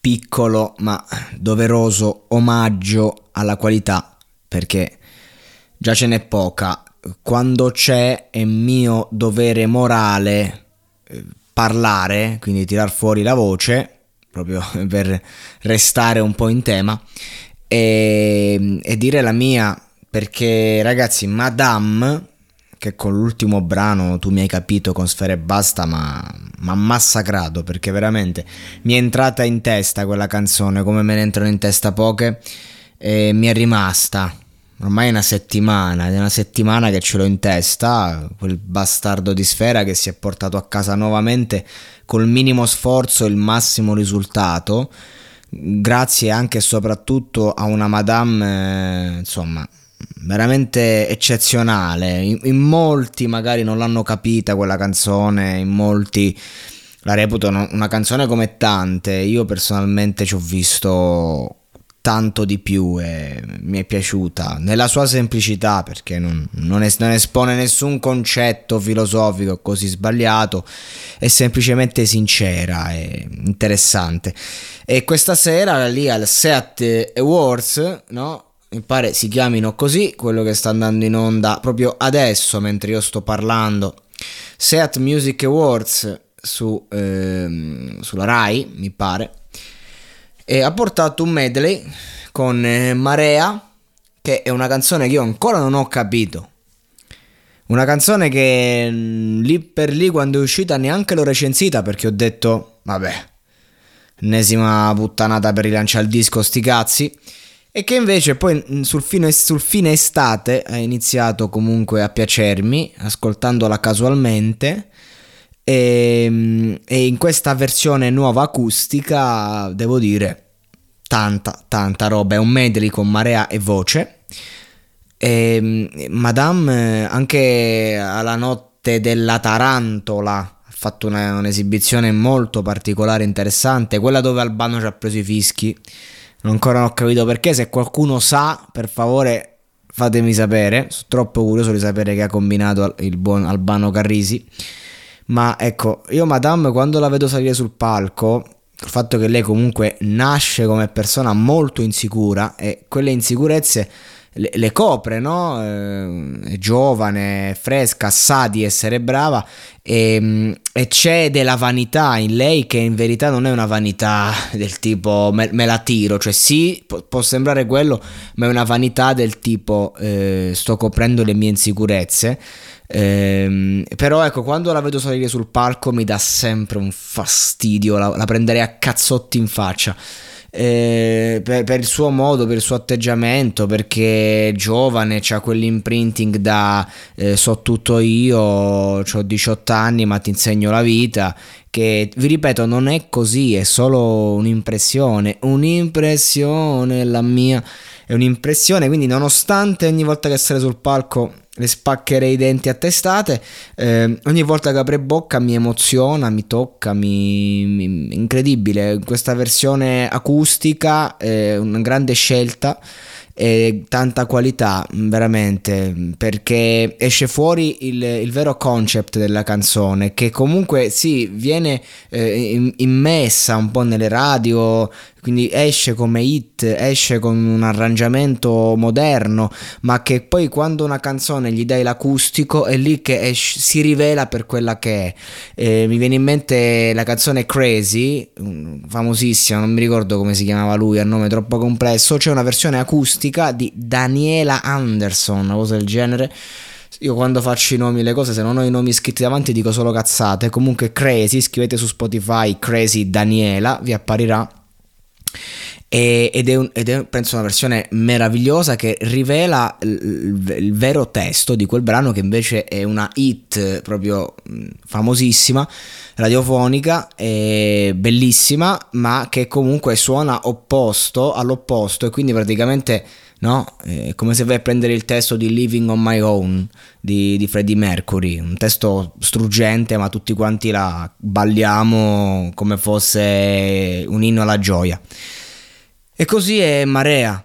Piccolo ma doveroso omaggio alla qualità, perché già ce n'è poca. Quando c'è è mio dovere morale eh, parlare, quindi tirar fuori la voce, proprio per restare un po' in tema, e, e dire la mia, perché ragazzi, Madame che con l'ultimo brano tu mi hai capito con Sfere Basta, ma ha massacrato perché veramente mi è entrata in testa quella canzone, come me ne entrano in testa poche, e mi è rimasta. Ormai è una settimana, è una settimana che ce l'ho in testa, quel bastardo di Sfera che si è portato a casa nuovamente col minimo sforzo il massimo risultato, grazie anche e soprattutto a una madame, eh, insomma, veramente eccezionale. In, in, molti magari non l'hanno capita quella canzone, in molti la reputano una canzone come tante. Io personalmente ci ho visto tanto di più e mi è piaciuta nella sua semplicità perché non, non, es- non espone nessun concetto filosofico così sbagliato è semplicemente sincera e interessante e questa sera lì al Seat Awards no mi pare si chiamino così, quello che sta andando in onda proprio adesso mentre io sto parlando. Seat Music Awards su, ehm, sulla Rai, mi pare, e ha portato un medley con eh, Marea, che è una canzone che io ancora non ho capito. Una canzone che mm, lì per lì quando è uscita neanche l'ho recensita perché ho detto, vabbè, ennesima puttanata per rilanciare il disco, sti cazzi. E che invece poi mm, sul fine, sul fine estate ha iniziato comunque a piacermi, ascoltandola casualmente. E, mm, e, in questa versione nuova acustica, devo dire, tanta, tanta roba. È un medley con marea e voce. E, mm, Madame, anche alla notte della tarantola, ha fatto una, un'esibizione molto particolare, interessante. Quella dove Albano ci ha preso i fischi ancora non ho capito perché. Se qualcuno sa, per favore fatemi sapere. Sono troppo curioso di sapere che ha combinato il buon Albano Carrisi. Ma ecco, io Madame quando la vedo salire sul palco, il fatto che lei comunque nasce come persona molto insicura e quelle insicurezze le, le copre, no? Eh, è giovane, fresca, sa di essere brava e, mm, e, c'è della vanità in lei che in verità non è una vanità del tipo me, me la tiro, cioè sì, può, può, sembrare quello, ma è una vanità del tipo eh, sto coprendo le mie insicurezze. Ehm, però ecco, quando la vedo salire sul palco mi dà sempre un fastidio, la, la prenderei a cazzotti in faccia eh, per, per, il suo modo, per il suo atteggiamento, perché è giovane, ha quell'imprinting da eh, so tutto io, ho 18 anni ma ti insegno la vita, che vi ripeto non è così, è solo un'impressione, un'impressione la mia, è un'impressione, quindi nonostante ogni volta che sale sul palco le spaccherei i denti a testate. Eh, ogni volta che apre bocca mi emoziona, mi tocca, mi, mi incredibile. Questa versione acustica è una grande scelta e tanta qualità veramente perché esce fuori il, il, vero concept della canzone che comunque sì viene eh, immessa un po' nelle radio quindi esce come hit, esce con un arrangiamento moderno, ma che poi quando una canzone gli dai l'acustico è lì che esce, si rivela per quella che è. Eh, mi viene in mente la canzone Crazy, famosissima, non mi ricordo come si chiamava lui, a nome troppo complesso, c'è una versione acustica di Daniela Anderson, una cosa del genere. Io quando faccio i nomi le cose, se non ho i nomi scritti davanti dico solo cazzate. Comunque Crazy, scrivete su Spotify Crazy Daniela, vi apparirà ed, è un, ed, è penso una versione meravigliosa che rivela il, il, vero testo di quel brano che invece è una hit proprio famosissima, radiofonica, bellissima, ma che comunque suona opposto all'opposto e quindi praticamente no? È come se vai a prendere il testo di Living on My Own di, di Freddie Mercury, un testo struggente ma tutti quanti la balliamo come fosse un inno alla gioia. E così è Marea.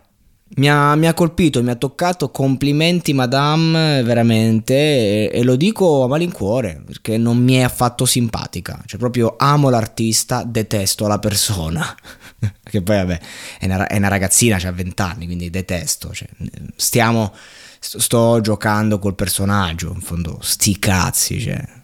Mi ha, mi ha colpito, mi ha toccato, complimenti madame, veramente, e, e, lo dico a malincuore, perché non mi è affatto simpatica, cioè proprio amo l'artista, detesto la persona. che poi vabbè è una, è una ragazzina, ha 20 anni, quindi detesto. Cioè, stiamo, sto giocando col personaggio, in fondo sti cazzi, cioè